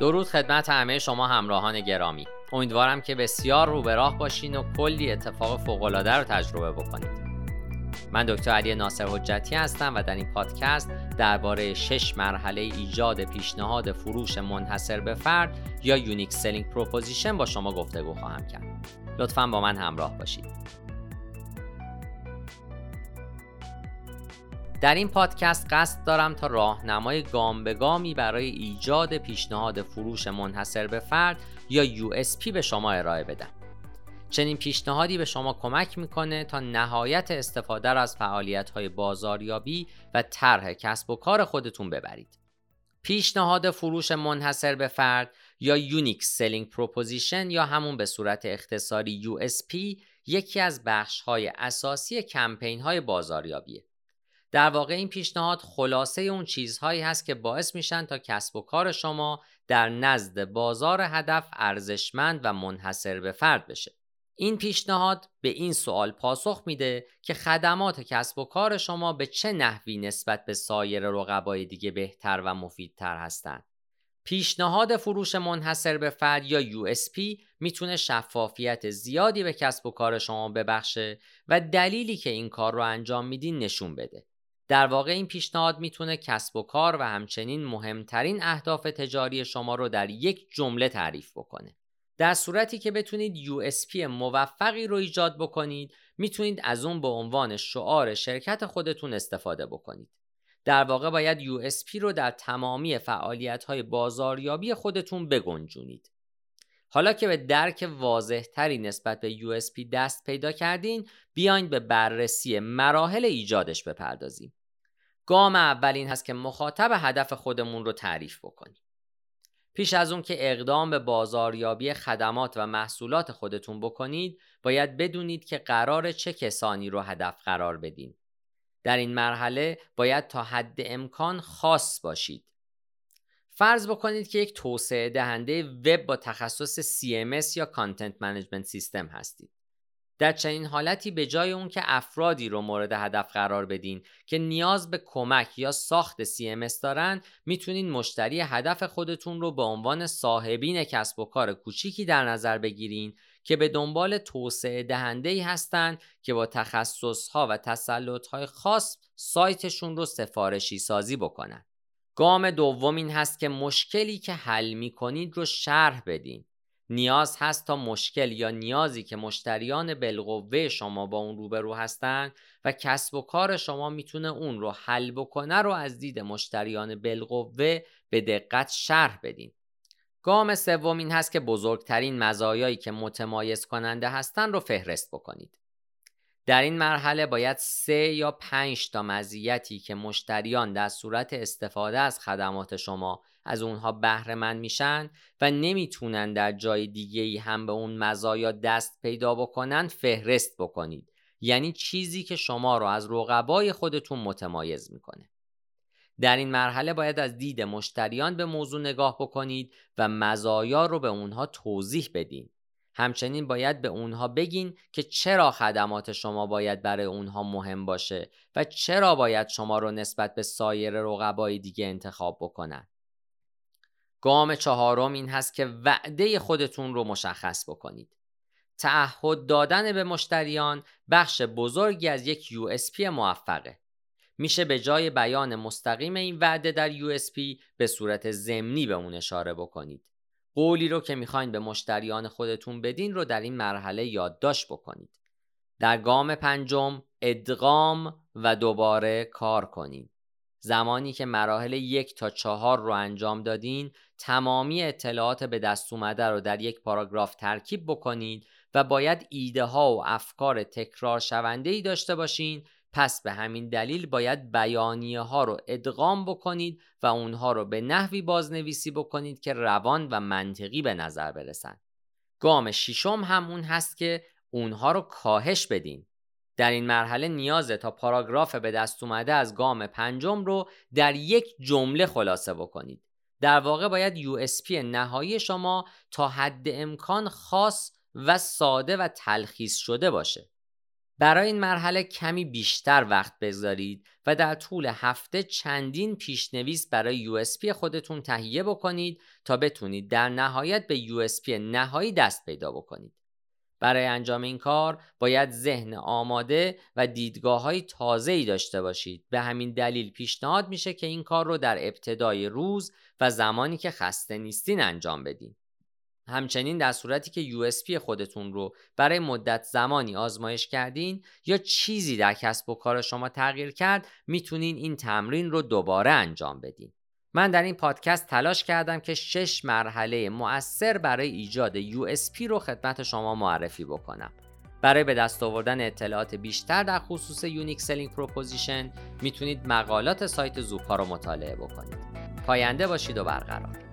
درود خدمت همه شما همراهان گرامی. امیدوارم که بسیار رو به راه باشین و کلی اتفاق فوقالعاده رو تجربه بکنید. من دکتر علی ناصر حجتی هستم و در این پادکست درباره شش مرحله ایجاد پیشنهاد فروش منحصر به فرد یا unique selling proposition با شما گفتگو خواهم کرد. لطفا با من همراه باشید. در این پادکست قصد دارم تا راهنمای گام به گامی برای ایجاد پیشنهاد فروش منحصر به فرد یا USP به شما ارائه بدم. چنین پیشنهادی به شما کمک می‌کنه تا نهایت استفاده را از فعالیت های بازاریابی و طرح کسب و کار خودتون ببرید. پیشنهاد فروش منحصر به فرد یا Unique Selling Proposition یا همون به صورت اختصاری USP یکی از بخش های اساسی کمپین های بازاریابیه. در واقع این پیشنهاد خلاصه اون چیزهایی هست که باعث میشن تا کسب و کار شما در نزد بازار هدف ارزشمند و منحصر به فرد بشه. این پیشنهاد به این سوال پاسخ میده که خدمات کسب و کار شما به چه نحوی نسبت به سایر رقبای دیگه بهتر و مفیدتر هستند. پیشنهاد فروش منحصر به فرد یا USP می‌تونه شفافیت زیادی به کسب و کار شما ببخشه و دلیلی که این کار رو انجام میدین نشون بده. در واقع این پیشنهاد می‌تونه کسب و کار و همچنین مهمترین اهداف تجاری شما رو در یک جمله تعریف بکنه. در صورتی که بتونید USP موفقی رو ایجاد بکنید می‌تونید از اون به عنوان شعار شرکت خودتون استفاده بکنید. در واقع باید USP رو در تمامی فعالیت های بازاریابی خودتون بگنجونید. حالا که به درک واضح تری نسبت به USP دست پیدا کردین بیاین به بررسی مراحل ایجادش بپردازیم. گام اول این هست که مخاطب هدف خودمون رو تعریف بکنیم. پیش از اون که اقدام به بازاریابی خدمات و محصولات خودتون بکنید باید بدونید که قرار چه کسانی رو هدف قرار بدین. در این مرحله باید تا حد امکان خاص باشید. فرض بکنید که یک توسعه دهنده وب با تخصص CMS یا Content Management System هستید. در چنین حالتی به جای اون که افرادی رو مورد هدف قرار بدین که نیاز به کمک یا ساخت CMS دارن می‌تونین مشتری هدف خودتون رو به عنوان صاحبین کسب و کار کوچیکی در نظر بگیرین که به دنبال توسعه دهنده ای هستند که با تخصص ها و تسلط های خاص سایتشون رو سفارشی سازی بکنن. گام دوم این هست که مشکلی که حل می کنید رو شرح بدین. نیاز هست تا مشکل یا نیازی که مشتریان بالقوه شما با اون روبرو هستن و کسب و کار شما می‌تونه اون رو حل بکنه رو از دید مشتریان بالقوه به دقت شرح بدین. گام سوم این هست که بزرگترین مزایایی که متمایز کننده هستن رو فهرست بکنید. در این مرحله باید سه یا پنج تا مزیتی که مشتریان در صورت استفاده از خدمات شما از اونها بهره مند میشن و نمی‌تونن در جای دیگه ای هم به اون مزایا دست پیدا بکنن فهرست بکنید. یعنی چیزی که شما رو از رقبای خودتون متمایز می‌کنه. در این مرحله باید از دید مشتریان به موضوع نگاه بکنید و مزایا رو به اونها توضیح بدین. همچنین باید به اونها بگین که چرا خدمات شما باید برای اونها مهم باشه و چرا باید شما رو نسبت به سایر رقبای دیگه انتخاب بکنن. گام چهارم این هست که وعده خودتون رو مشخص بکنید. تعهد دادن به مشتریان بخش بزرگی از یک USP موفقه. میشه به جای بیان مستقیم این وعده در USP به صورت ضمنی به اون اشاره بکنید. قولی رو که می‌خواین به مشتریان خودتون بدین رو در این مرحله یادداشت بکنید. در گام پنجم ادغام و دوباره کار کنید. زمانی که مراحل یک تا چهار رو انجام دادین تمامی اطلاعات به دست اومده رو در یک پاراگراف ترکیب بکنید و باید ایده ها و افکار تکرار شونده ای داشته باشین پس به همین دلیل باید بیانیه ها رو ادغام بکنید و اونها رو به نحوی بازنویسی بکنید که روان و منطقی به نظر برسن. گام ششم همون هست که اونها رو کاهش بدین. در این مرحله نیازه تا پاراگراف به دست اومده از گام پنجم رو در یک جمله خلاصه بکنید. در واقع باید USP نهایی شما تا حد امکان خاص و ساده و تلخیص شده باشه. برای این مرحله کمی بیشتر وقت بذارید و در طول هفته چندین پیشنویس برای USB خودتون تهیه بکنید تا بتونید در نهایت به USB نهایی دست پیدا بکنید. برای انجام این کار باید ذهن آماده و دیدگاه های تازه ای داشته باشید. به همین دلیل پیشنهاد میشه که این کار رو در ابتدای روز و زمانی که خسته نیستین انجام بدین. همچنین در صورتی که USB خودتون رو برای مدت زمانی آزمایش کردین یا چیزی در کسب و کار شما تغییر کرد می‌تونین این تمرین رو دوباره انجام بدین. من در این پادکست تلاش کردم که شش مرحله مؤثر برای ایجاد USB رو خدمت شما معرفی بکنم. برای به دست آوردن اطلاعات بیشتر در خصوص unique selling proposition می‌تونید مقالات سایت زوپا رو مطالعه بکنید. پاینده باشید و برقرار.